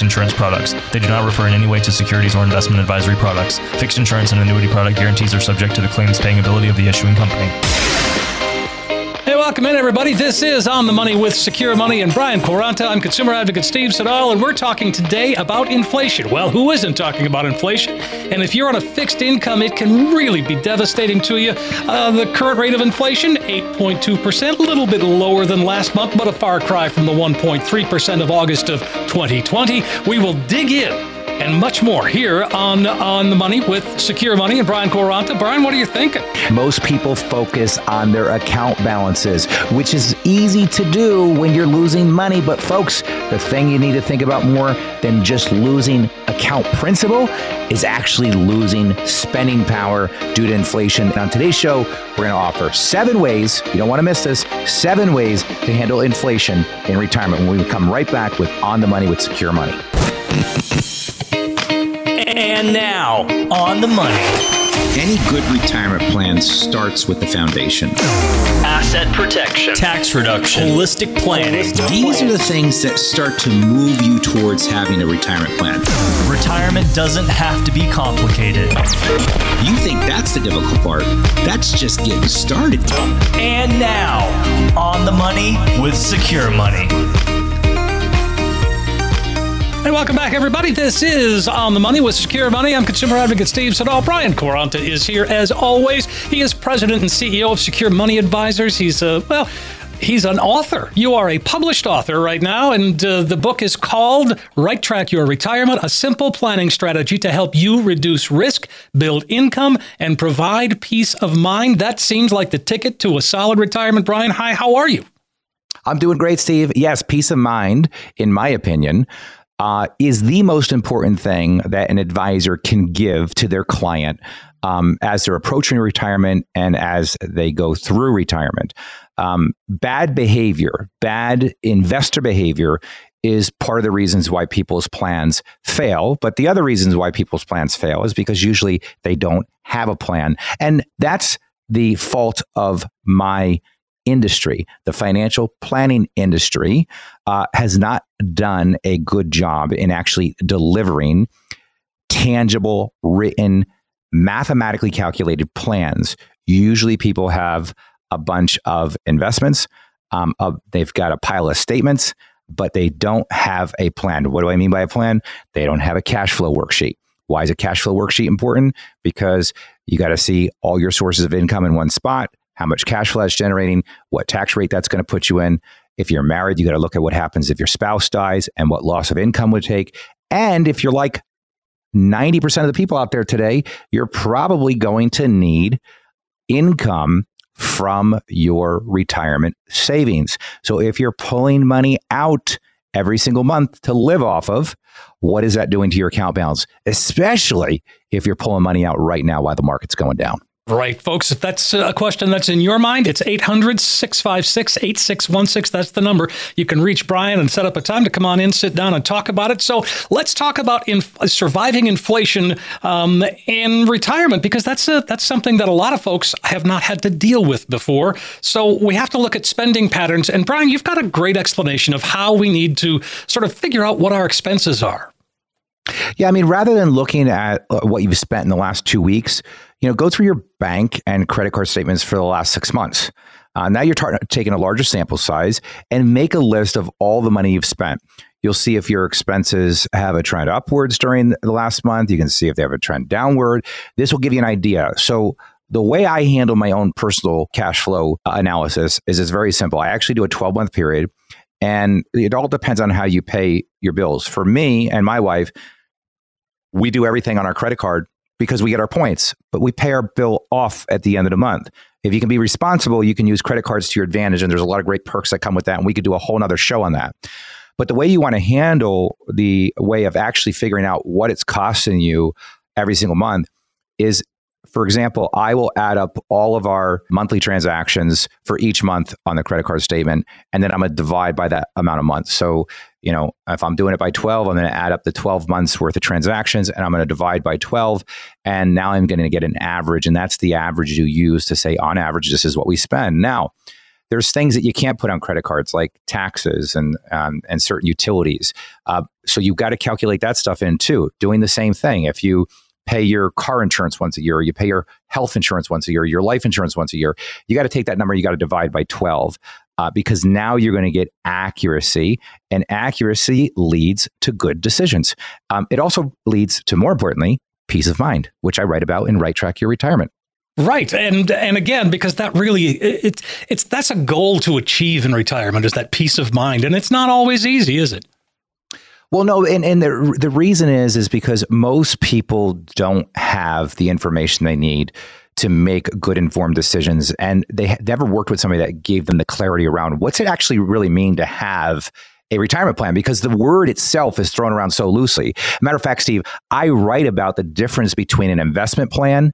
insurance products. They do not refer in any way to securities or investment advisory products. Fixed insurance and annuity product guarantees are subject to the claims paying ability of the issuing company. Welcome in, everybody. This is On the Money with Secure Money and Brian Quaranta. I'm consumer advocate Steve Siddall, and we're talking today about inflation. Well, who isn't talking about inflation? And if you're on a fixed income, it can really be devastating to you. Uh, the current rate of inflation, 8.2%, a little bit lower than last month, but a far cry from the 1.3% of August of 2020. We will dig in and much more here on on the money with Secure Money and Brian Quaranta. Brian, what are you thinking? Most people focus on their account balances, which is easy to do when you're losing money. But folks, the thing you need to think about more than just losing account principal is actually losing spending power due to inflation. And on today's show, we're going to offer seven ways, you don't want to miss this, seven ways to handle inflation in retirement when we come right back with On the Money with Secure Money. And now, on the money. Any good retirement plan starts with the foundation. Asset protection, tax reduction, holistic planning. These are the things that start to move you towards having a retirement plan. Retirement doesn't have to be complicated. You think that's the difficult part? That's just getting started. And now, on the money with Secure Money. And welcome back, everybody. This is On the Money with Secure Money. I'm consumer advocate Steve Siddall. Brian Quaranta is here as always. He is president and CEO of Secure Money Advisors. He's a, well, he's an author. You are a published author right now, and uh, the book is called Right Track Your Retirement A Simple Planning Strategy to Help You Reduce Risk, Build Income, and Provide Peace of Mind. That seems like the ticket to a solid retirement. Brian, hi, how are you? I'm doing great, Steve. Yes, peace of mind, in my opinion uh, is the most important thing that an advisor can give to their client um, as they're approaching retirement and as they go through retirement. Um, bad behavior, bad investor behavior is part of the reasons why people's plans fail. But the other reasons why people's plans fail is because usually they don't have a plan. And that's the fault of my industry, the financial planning industry, uh, has not done a good job in actually delivering tangible, written, mathematically calculated plans. Usually, people have a bunch of investments. Um, uh, they've got a pile of statements, but they don't have a plan. What do I mean by a plan? They don't have a cash flow worksheet. Why is a cash flow worksheet important? Because you got to see all your sources of income in one spot how much cash flow it's generating, what tax rate that's going to put you in. If you're married, you got to look at what happens if your spouse dies and what loss of income would take. And if you're like 90% of the people out there today, you're probably going to need income from your retirement savings. So if you're pulling money out every single month to live off of, what is that doing to your account balance? Especially if you're pulling money out right now while the market's going down. Right, folks. If that's a question that's in your mind, it's 800 656 8616. That's the number. You can reach Brian and set up a time to come on in, sit down, and talk about it. So let's talk about inf- surviving inflation um, in retirement because that's, a, that's something that a lot of folks have not had to deal with before. So we have to look at spending patterns. And Brian, you've got a great explanation of how we need to sort of figure out what our expenses are. Yeah, I mean, rather than looking at uh, what you've spent in the last two weeks, you know, go through your bank and credit card statements for the last six months. Uh, now you're tar- taking a larger sample size and make a list of all the money you've spent. You'll see if your expenses have a trend upwards during the last month. You can see if they have a trend downward. This will give you an idea. So the way I handle my own personal cash flow uh, analysis is it's very simple. I actually do a 12 month period and it all depends on how you pay your bills. For me and my wife, we do everything on our credit card because we get our points, but we pay our bill off at the end of the month. If you can be responsible, you can use credit cards to your advantage. And there's a lot of great perks that come with that. And we could do a whole nother show on that. But the way you want to handle the way of actually figuring out what it's costing you every single month is for example, I will add up all of our monthly transactions for each month on the credit card statement, and then I'm going to divide by that amount of months. So, you know, if I'm doing it by 12, I'm going to add up the 12 months worth of transactions and I'm going to divide by 12. And now I'm going to get an average. And that's the average you use to say, on average, this is what we spend. Now, there's things that you can't put on credit cards like taxes and um, and certain utilities. Uh, so you've got to calculate that stuff in too. Doing the same thing. If you pay your car insurance once a year, you pay your health insurance once a year, your life insurance once a year. You got to take that number, you got to divide by 12 uh, because now you're going to get accuracy, and accuracy leads to good decisions. Um, it also leads to, more importantly, peace of mind, which I write about in Right Track Your Retirement. Right, and and again, because that really it's it's that's a goal to achieve in retirement is that peace of mind, and it's not always easy, is it? Well, no, and, and the the reason is is because most people don't have the information they need to make good informed decisions, and they never worked with somebody that gave them the clarity around what's it actually really mean to have a retirement plan because the word itself is thrown around so loosely. Matter of fact, Steve, I write about the difference between an investment plan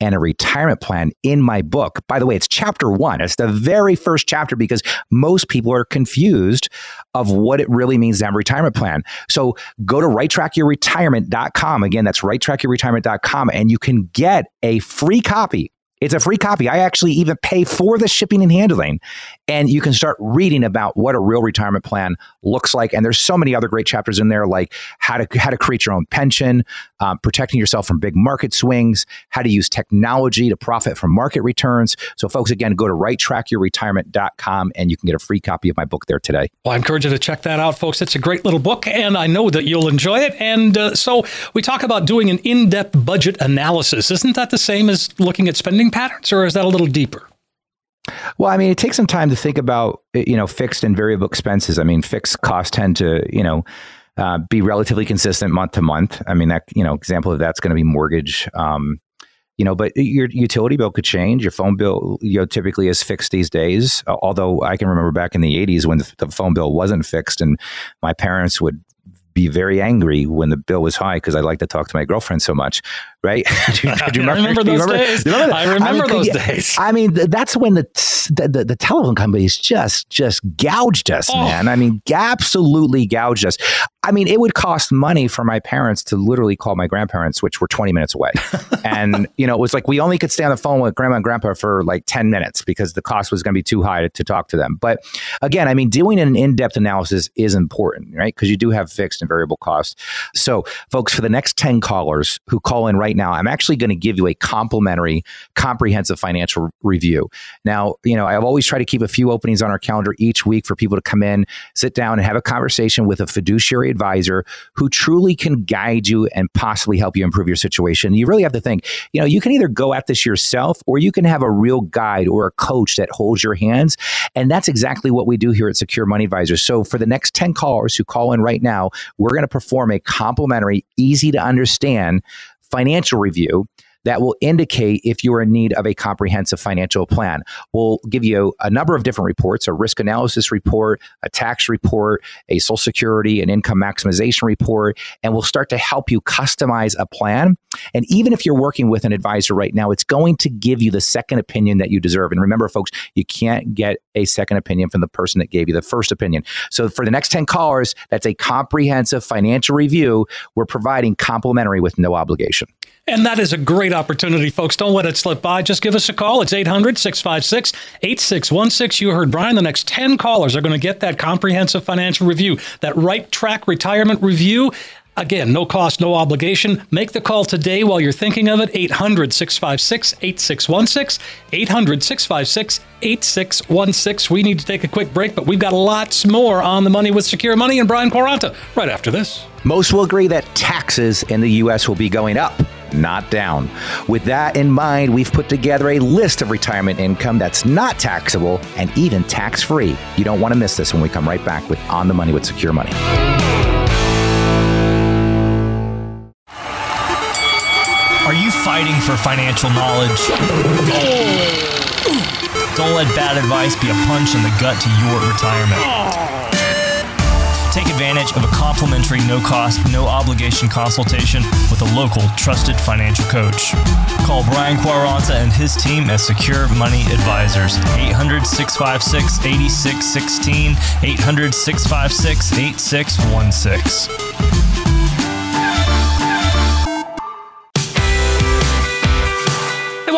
and a retirement plan in my book. By the way, it's chapter one. It's the very first chapter because most people are confused of what it really means to have a retirement plan. So go to righttrackyourretirement.com. Again, that's righttrackyourretirement.com and you can get a free copy it's a free copy. I actually even pay for the shipping and handling. And you can start reading about what a real retirement plan looks like. And there's so many other great chapters in there, like how to how to create your own pension, um, protecting yourself from big market swings, how to use technology to profit from market returns. So, folks, again, go to righttrackyourretirement.com and you can get a free copy of my book there today. Well, I encourage you to check that out, folks. It's a great little book, and I know that you'll enjoy it. And uh, so, we talk about doing an in depth budget analysis. Isn't that the same as looking at spending patterns, or is that a little deeper? Well, I mean, it takes some time to think about you know fixed and variable expenses. I mean, fixed costs tend to you know uh, be relatively consistent month to month. I mean, that you know example of that's going to be mortgage. Um, you know, but your utility bill could change. Your phone bill, you know, typically is fixed these days. Although I can remember back in the '80s when the phone bill wasn't fixed, and my parents would be very angry when the bill was high because I like to talk to my girlfriend so much, right? do, you, do you remember, remember those remember, days? Remember I remember I mean, those days. I mean, that's when the, the the, telephone companies just just gouged us, oh. man. I mean, absolutely gouged us. I mean, it would cost money for my parents to literally call my grandparents, which were 20 minutes away. and, you know, it was like we only could stay on the phone with grandma and grandpa for like 10 minutes because the cost was going to be too high to, to, talk to them. But again, I mean, doing an in depth analysis is important, right? Because you do have fixed and variable costs. So, folks, for the next 10 callers who call in right now, I'm actually going to give you a complimentary, comprehensive financial review. Now, you know, I've always tried to keep a few openings on our calendar each week for people to come in, sit down, and have a conversation with a fiduciary advisor who truly can guide you and possibly help you improve your situation. You really have to think, you know, you can either go at this yourself or you can have a real guide or a coach that holds your hands. And that's exactly what we do here at Secure Money Advisors. So for the next 10 callers who call in right now, we're going to perform a complimentary, easy to understand financial review that will indicate if you're in need of a comprehensive financial plan. We'll give you a number of different reports a risk analysis report, a tax report, a Social Security and income maximization report, and we'll start to help you customize a plan. And even if you're working with an advisor right now, it's going to give you the second opinion that you deserve. And remember, folks, you can't get a second opinion from the person that gave you the first opinion. So for the next 10 callers, that's a comprehensive financial review we're providing complimentary with no obligation. And that is a great opportunity, folks. Don't let it slip by. Just give us a call. It's 800 656 8616. You heard Brian. The next 10 callers are going to get that comprehensive financial review, that right track retirement review. Again, no cost, no obligation. Make the call today while you're thinking of it. 800 656 8616. 800 656 8616. We need to take a quick break, but we've got lots more on the money with Secure Money and Brian Quaranta right after this. Most will agree that taxes in the U.S. will be going up not down. With that in mind, we've put together a list of retirement income that's not taxable and even tax free. You don't want to miss this when we come right back with On the Money with Secure Money. Are you fighting for financial knowledge? Don't let bad advice be a punch in the gut to your retirement. Take advantage of a complimentary, no cost, no obligation consultation with a local, trusted financial coach. Call Brian Quaranta and his team at Secure Money Advisors, 800 656 8616, 800 656 8616.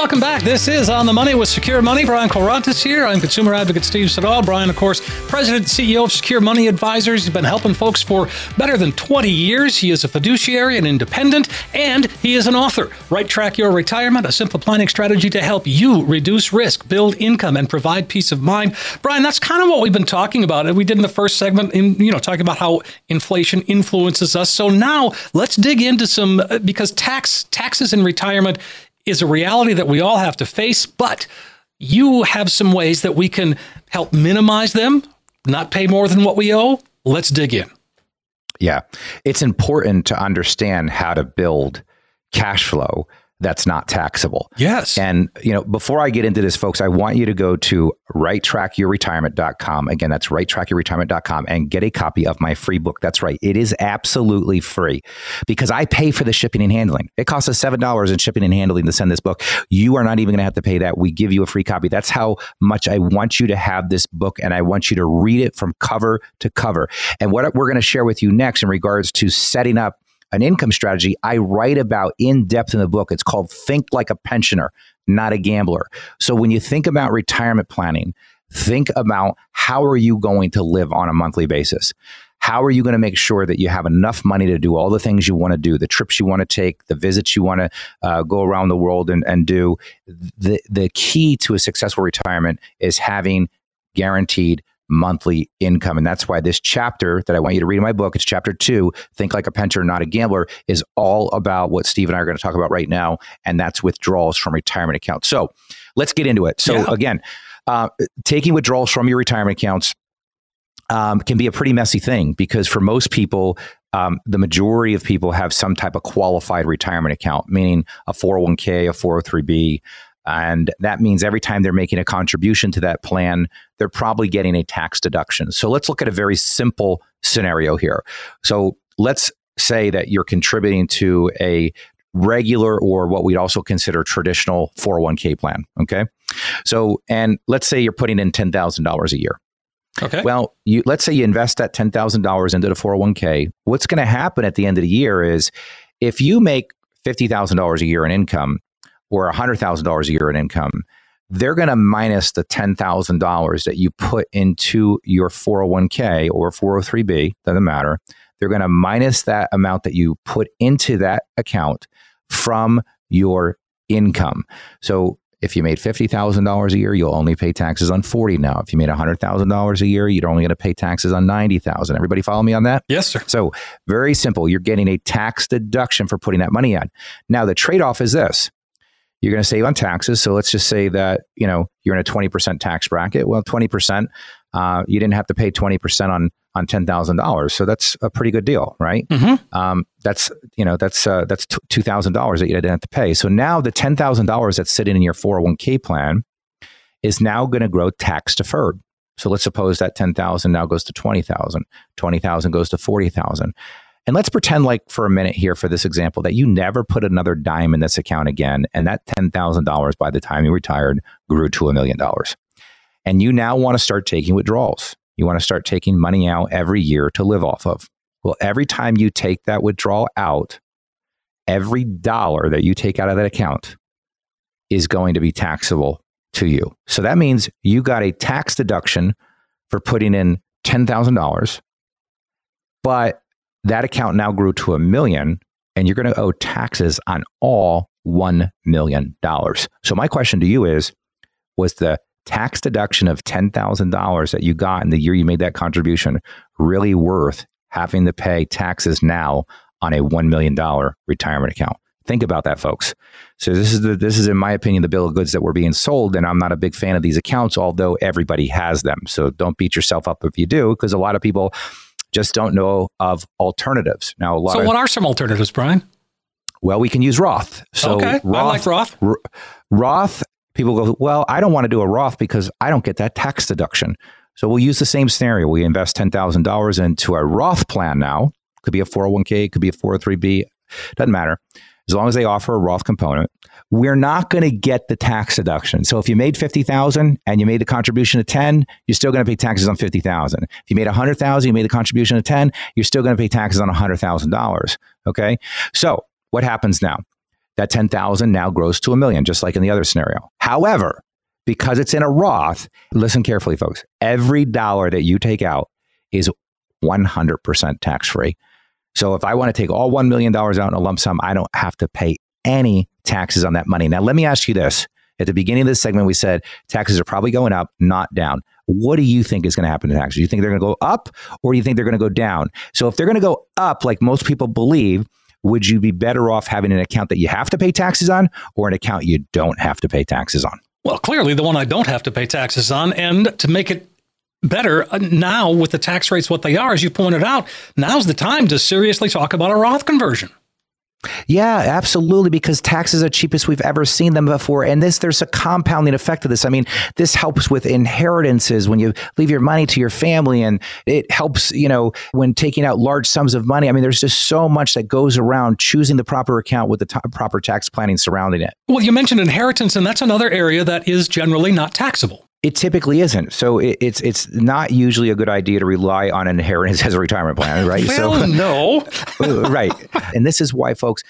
Welcome back. This is On the Money with Secure Money. Brian Quaranta's here. I'm consumer advocate Steve Siddall. Brian, of course, president and CEO of Secure Money Advisors. He's been helping folks for better than 20 years. He is a fiduciary and independent, and he is an author. Right Track Your Retirement, a simple planning strategy to help you reduce risk, build income, and provide peace of mind. Brian, that's kind of what we've been talking about. We did in the first segment, in you know, talking about how inflation influences us. So now let's dig into some uh, because tax taxes in retirement is a reality that we all have to face, but you have some ways that we can help minimize them, not pay more than what we owe. Let's dig in. Yeah. It's important to understand how to build cash flow that's not taxable. Yes. And, you know, before I get into this, folks, I want you to go to righttrackyourretirement.com. Again, that's righttrackyourretirement.com and get a copy of my free book. That's right. It is absolutely free because I pay for the shipping and handling. It costs us $7 in shipping and handling to send this book. You are not even going to have to pay that. We give you a free copy. That's how much I want you to have this book and I want you to read it from cover to cover. And what we're going to share with you next in regards to setting up an income strategy I write about in depth in the book. It's called Think Like a Pensioner, Not a Gambler. So when you think about retirement planning, think about how are you going to live on a monthly basis? How are you going to make sure that you have enough money to do all the things you want to do, the trips you want to take, the visits you want to uh, go around the world and, and do? The, the key to a successful retirement is having guaranteed monthly income. And that's why this chapter that I want you to read in my book, it's chapter two, Think Like a Pensioner, Not a Gambler, is all about what Steve and I are going to talk about right now. And that's withdrawals from retirement accounts. So let's get into it. So yeah. again, uh, taking withdrawals from your retirement accounts um, can be a pretty messy thing because for most people, um, the majority of people have some type of qualified retirement account, meaning a 401k, a 403b, and that means every time they're making a contribution to that plan, they're probably getting a tax deduction. So let's look at a very simple scenario here. So let's say that you're contributing to a regular or what we'd also consider traditional 401k plan. Okay. So, and let's say you're putting in $10,000 a year. Okay. Well, you, let's say you invest that $10,000 into the 401k. What's going to happen at the end of the year is if you make $50,000 a year in income, or $100,000 a year in income, they're going to minus the $10,000 that you put into your 401k or 403b, doesn't matter. They're going to minus that amount that you put into that account from your income. So if you made $50,000 a year, you'll only pay taxes on 40 now. If you made $100,000 a year, you're only going to pay taxes on 90,000. Everybody follow me on that? Yes, sir. So, very simple. You're getting a tax deduction for putting that money in. Now, the trade-off is this you're going to save on taxes. So let's just say that you know you're in a 20% tax bracket. Well, 20%, uh, you didn't have to pay 20% on on ten thousand dollars. So that's a pretty good deal, right? Mm-hmm. Um, that's you know that's uh, that's t- two thousand dollars that you didn't have to pay. So now the ten thousand dollars that's sitting in your 401k plan is now going to grow tax deferred. So let's suppose that 10,000 now goes to 20,000, 20,000 goes to 40,000. And let's pretend, like for a minute here, for this example, that you never put another dime in this account again. And that $10,000 by the time you retired grew to a million dollars. And you now want to start taking withdrawals. You want to start taking money out every year to live off of. Well, every time you take that withdrawal out, every dollar that you take out of that account is going to be taxable to you. So that means you got a tax deduction for putting in $10,000, but that account now grew to a million and you're going to owe taxes on all $1 million. So, my question to you is Was the tax deduction of $10,000 that you got in the year you made that contribution really worth having to pay taxes now on a $1 million retirement account? Think about that, folks. So this is the this is, in my opinion, the bill of goods that we're being sold, and I'm not a big fan of these accounts, although everybody has them. So don't beat yourself up if you do, because a lot of people just don't know of alternatives. Now, a lot. So, of, what are some alternatives, Brian? Well, we can use Roth. So, okay, Roth, I like Roth. R- Roth. People go, well, I don't want to do a Roth because I don't get that tax deduction. So we'll use the same scenario. We invest $10,000 into a Roth plan now. Could be a 401k, could be a 403b, doesn't matter. As long as they offer a Roth component, we're not going to get the tax deduction. So if you made 50,000 and you made the contribution of 10, you're still going to pay taxes on 50,000. If you made 100,000, you made the contribution of 10, you're still going to pay taxes on $100,000, okay? So, what happens now? That 10,000 now grows to a million just like in the other scenario. However, because it's in a Roth, listen carefully folks. Every dollar that you take out is 100% tax free. So if I want to take all $1 million out in a lump sum, I don't have to pay any taxes on that money. Now, let me ask you this. At the beginning of this segment, we said taxes are probably going up, not down. What do you think is going to happen to taxes? Do you think they're going to go up or do you think they're going to go down? So if they're going to go up, like most people believe, would you be better off having an account that you have to pay taxes on or an account you don't have to pay taxes on? Well, clearly the one I don't have to pay taxes on. And to make it better uh, now with the tax rates what they are, as you pointed out, now's the time to seriously talk about a Roth conversion. Yeah, absolutely. Because taxes are cheapest we've ever seen them before, and this there's a compounding effect of this. I mean, this helps with inheritances when you leave your money to your family, and it helps you know when taking out large sums of money. I mean, there's just so much that goes around choosing the proper account with the t- proper tax planning surrounding it. Well, you mentioned inheritance, and that's another area that is generally not taxable. It typically isn't. So it, it's it's not usually a good idea to rely on inheritance as a retirement plan, right? well, so no, uh, right. And this is why, folks,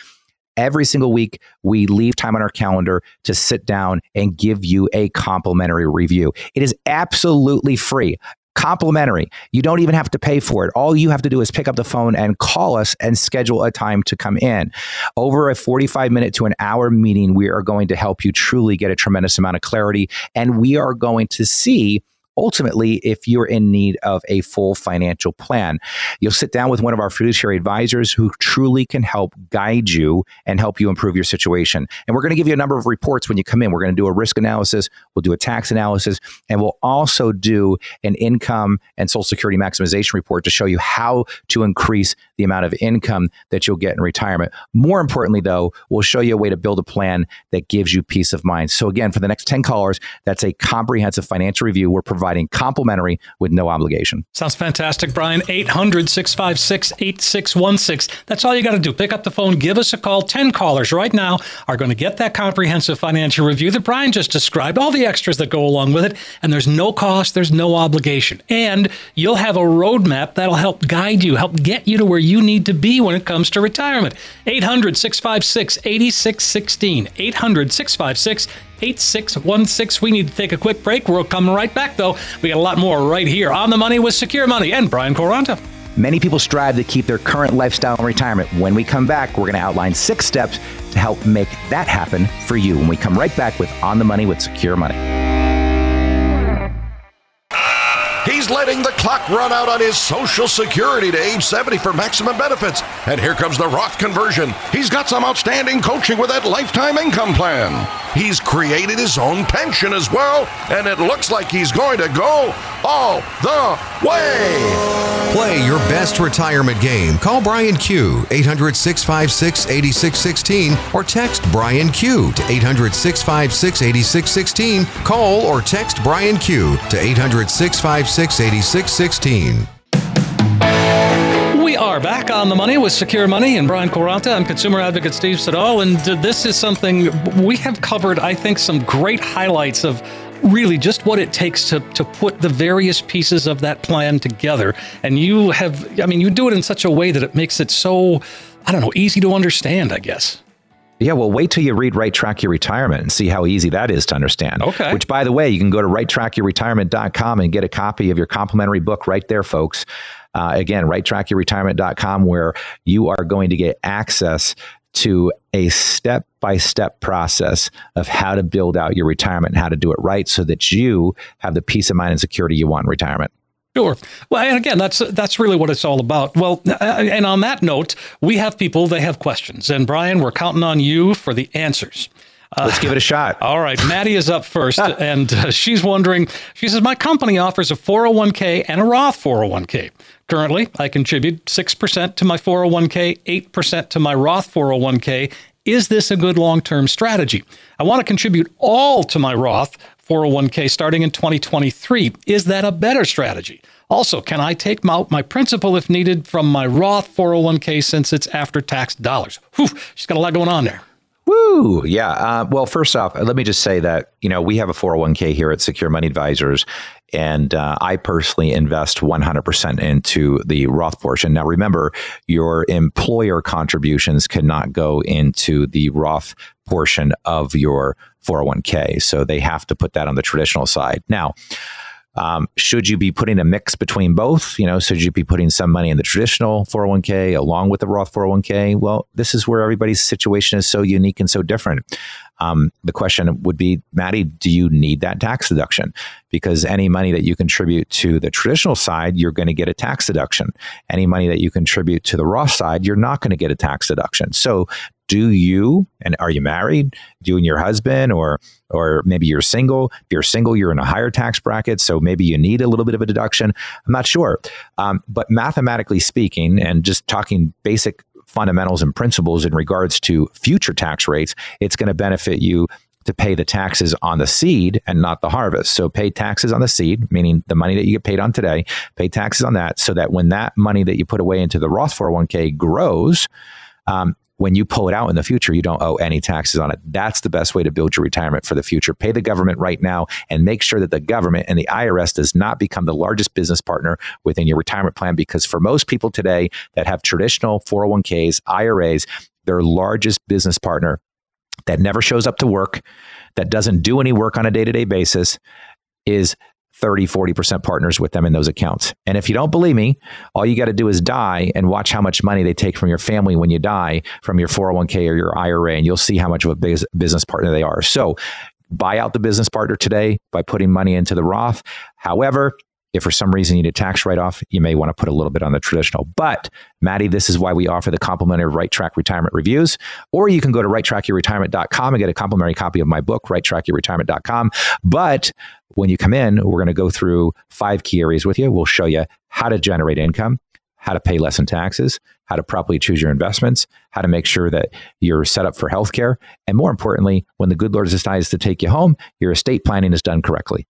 every single week we leave time on our calendar to sit down and give you a complimentary review. It is absolutely free complimentary. You don't even have to pay for it. All you have to do is pick up the phone and call us and schedule a time to come in. Over a 45 minute to an hour meeting, we are going to help you truly get a tremendous amount of clarity. And we are going to see ultimately if you're in need of a full financial plan. You'll sit down with one of our fiduciary advisors who truly can help guide you and help you improve your situation. And we're going to give you a number of reports when you come in. We're going to do a risk analysis, we'll do a tax analysis, and we'll also do an income and social security maximization report to show you how to increase the amount of income that you'll get in retirement. More importantly, though, we'll show you a way to build a plan that gives you peace of mind. So again, for the next 10 callers, that's a comprehensive financial review we're providing providing complimentary with no obligation. Sounds fantastic, Brian. 800 656 8616. That's all you got to do. Pick up the phone, give us a call. 10 callers right now are going to get that comprehensive financial review that Brian just described, all the extras that go along with it. And there's no cost, there's no obligation. And you'll have a roadmap that'll help guide you, help get you to where you need to be when it comes to retirement. 800 656 8616. 800 656 8616. We need to take a quick break. We're coming right back, though. We got a lot more right here on the money with Secure Money and Brian Quaranta. Many people strive to keep their current lifestyle in retirement. When we come back, we're going to outline six steps to help make that happen for you. When we come right back with On the Money with Secure Money. He's letting the clock run out on his Social Security to age 70 for maximum benefits. And here comes the Roth conversion. He's got some outstanding coaching with that lifetime income plan. He's created his own pension as well, and it looks like he's going to go all the way. Play your best retirement game. Call Brian Q 800 656 8616 or text Brian Q to 800 656 8616. Call or text Brian Q to 800 656 8616. We are back on the money with Secure Money and Brian Quaranta. I'm consumer advocate Steve Siddall, and uh, this is something we have covered, I think, some great highlights of really just what it takes to, to put the various pieces of that plan together. And you have, I mean, you do it in such a way that it makes it so, I don't know, easy to understand, I guess. Yeah, well, wait till you read Right Track Your Retirement and see how easy that is to understand. Okay. Which, by the way, you can go to righttrackyourretirement.com and get a copy of your complimentary book right there, folks. Uh, again, righttrackyourretirement.com, where you are going to get access to a step by step process of how to build out your retirement and how to do it right so that you have the peace of mind and security you want in retirement. Sure. Well, and again, that's that's really what it's all about. Well, uh, and on that note, we have people they have questions, and Brian, we're counting on you for the answers. Uh, Let's give it a shot. All right, Maddie is up first, and uh, she's wondering. She says, "My company offers a 401k and a Roth 401k. Currently, I contribute 6% to my 401k, 8% to my Roth 401k. Is this a good long term strategy? I want to contribute all to my Roth 401k starting in 2023. Is that a better strategy? Also, can I take my principal if needed from my Roth 401k since it's after tax dollars? Whew, she's got a lot going on there. Woo! Yeah. Uh, well, first off, let me just say that you know we have a 401k here at Secure Money Advisors, and uh, I personally invest 100% into the Roth portion. Now, remember, your employer contributions cannot go into the Roth portion of your 401k, so they have to put that on the traditional side. Now. Um, should you be putting a mix between both? You know, should you be putting some money in the traditional 401k along with the Roth 401k? Well, this is where everybody's situation is so unique and so different. Um, the question would be, Maddie, do you need that tax deduction? Because any money that you contribute to the traditional side, you're going to get a tax deduction. Any money that you contribute to the Roth side, you're not going to get a tax deduction. So, do you and are you married? Do you and your husband, or or maybe you're single? If you're single, you're in a higher tax bracket, so maybe you need a little bit of a deduction. I'm not sure, um, but mathematically speaking, and just talking basic fundamentals and principles in regards to future tax rates, it's going to benefit you to pay the taxes on the seed and not the harvest. So pay taxes on the seed, meaning the money that you get paid on today, pay taxes on that so that when that money that you put away into the Roth 401k grows, um, when you pull it out in the future, you don't owe any taxes on it. That's the best way to build your retirement for the future. Pay the government right now and make sure that the government and the IRS does not become the largest business partner within your retirement plan. Because for most people today that have traditional 401ks, IRAs, their largest business partner that never shows up to work, that doesn't do any work on a day to day basis, is 30, 40% partners with them in those accounts. And if you don't believe me, all you got to do is die and watch how much money they take from your family when you die from your 401k or your IRA, and you'll see how much of a business partner they are. So buy out the business partner today by putting money into the Roth. However, if for some reason you need a tax write off, you may want to put a little bit on the traditional. But, Maddie, this is why we offer the complimentary Right Track Retirement Reviews. Or you can go to righttrackyourretirement.com and get a complimentary copy of my book, righttrackyourretirement.com. But when you come in, we're going to go through five key areas with you. We'll show you how to generate income, how to pay less in taxes, how to properly choose your investments, how to make sure that you're set up for healthcare, and more importantly, when the good Lord decides to take you home, your estate planning is done correctly.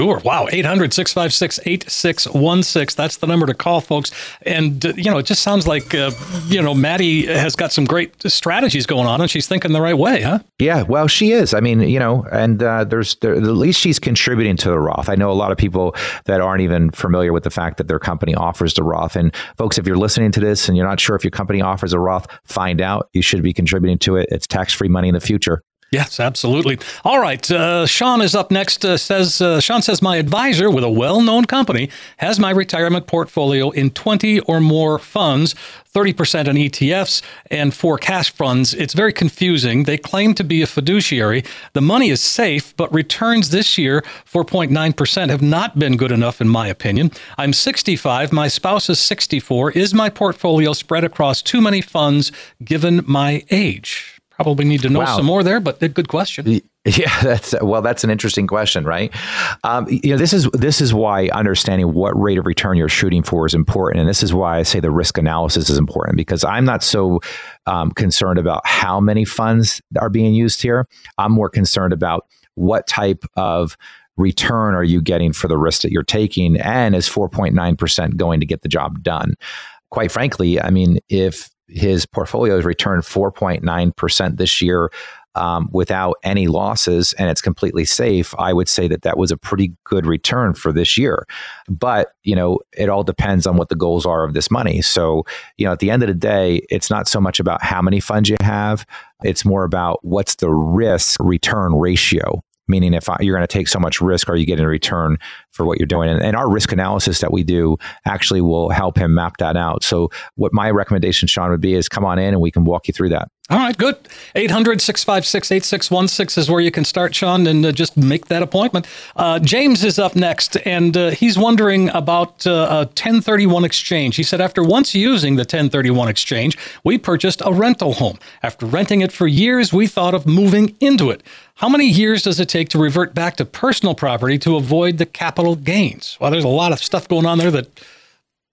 Sure. Wow. 800 656 8616. That's the number to call, folks. And, uh, you know, it just sounds like, uh, you know, Maddie has got some great strategies going on and she's thinking the right way, huh? Yeah. Well, she is. I mean, you know, and uh, there's there, at least she's contributing to the Roth. I know a lot of people that aren't even familiar with the fact that their company offers the Roth. And, folks, if you're listening to this and you're not sure if your company offers a Roth, find out. You should be contributing to it. It's tax free money in the future. Yes, absolutely. All right. Uh, Sean is up next. Uh, says uh, Sean says my advisor with a well-known company has my retirement portfolio in 20 or more funds, 30% in ETFs and four cash funds. It's very confusing. They claim to be a fiduciary. The money is safe, but returns this year, 4.9%, have not been good enough in my opinion. I'm 65. My spouse is 64. Is my portfolio spread across too many funds given my age? Probably need to know wow. some more there, but good question. Yeah, that's well. That's an interesting question, right? Um, you know, this is this is why understanding what rate of return you're shooting for is important, and this is why I say the risk analysis is important because I'm not so um, concerned about how many funds are being used here. I'm more concerned about what type of return are you getting for the risk that you're taking, and is 4.9 percent going to get the job done? Quite frankly, I mean, if his portfolio has returned 4.9% this year um, without any losses and it's completely safe, I would say that that was a pretty good return for this year. But, you know, it all depends on what the goals are of this money. So, you know, at the end of the day, it's not so much about how many funds you have, it's more about what's the risk return ratio meaning if you're going to take so much risk, are you getting a return for what you're doing? And, and, our risk analysis that we do actually will help him map that out. So, what my recommendation, Sean, would be is come on in and we can walk you through that. All right, good. 800 656 8616 is where you can start, Sean, and uh, just make that appointment. Uh, James is up next, and uh, he's wondering about uh, a 1031 exchange. He said, after once using the 1031 exchange, we purchased a rental home. After renting it for years, we thought of moving into it. How many years does it take to revert back to personal property to avoid the capital gains? Well, there's a lot of stuff going on there that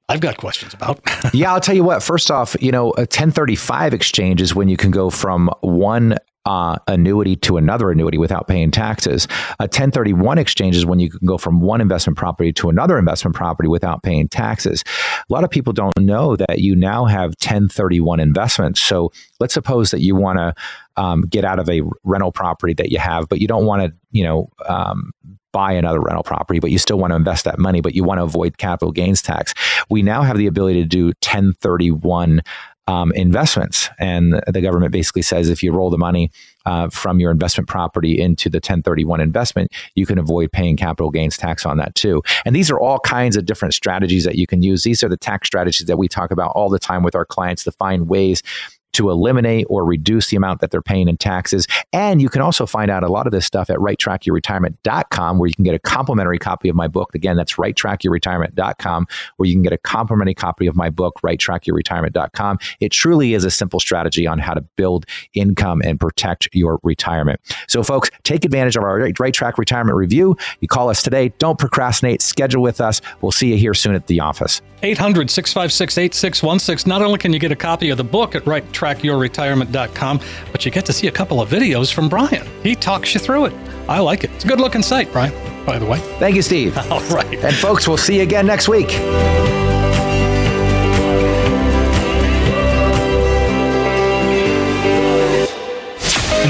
I've got questions about. yeah, I'll tell you what. First off, you know, a 1035 exchange is when you can go from one uh, annuity to another annuity without paying taxes. A 1031 exchange is when you can go from one investment property to another investment property without paying taxes. A lot of people don't know that you now have 1031 investments. So let's suppose that you want to um, get out of a rental property that you have, but you don't want to, you know, um, buy another rental property, but you still want to invest that money, but you want to avoid capital gains tax. We now have the ability to do 1031 um, investments. And the government basically says if you roll the money uh, from your investment property into the 1031 investment, you can avoid paying capital gains tax on that too. And these are all kinds of different strategies that you can use. These are the tax strategies that we talk about all the time with our clients to find ways to eliminate or reduce the amount that they're paying in taxes. And you can also find out a lot of this stuff at righttrackyourretirement.com, where you can get a complimentary copy of my book. Again, that's righttrackyourretirement.com, where you can get a complimentary copy of my book, righttrackyourretirement.com. It truly is a simple strategy on how to build income and protect your retirement. So, folks, take advantage of our Right Track Retirement Review. You call us today. Don't procrastinate. Schedule with us. We'll see you here soon at the office. 800 656 8616. Not only can you get a copy of the book at Right trackyourretirement.com, but you get to see a couple of videos from Brian. He talks you through it. I like it. It's a good looking site, Brian, by the way. Thank you, Steve. All right. And folks, we'll see you again next week.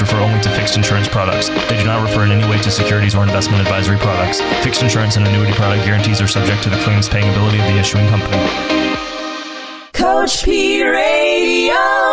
refer only to fixed insurance products. They do not refer in any way to securities or investment advisory products. Fixed insurance and annuity product guarantees are subject to the claims paying ability of the issuing company. Coach P Radio.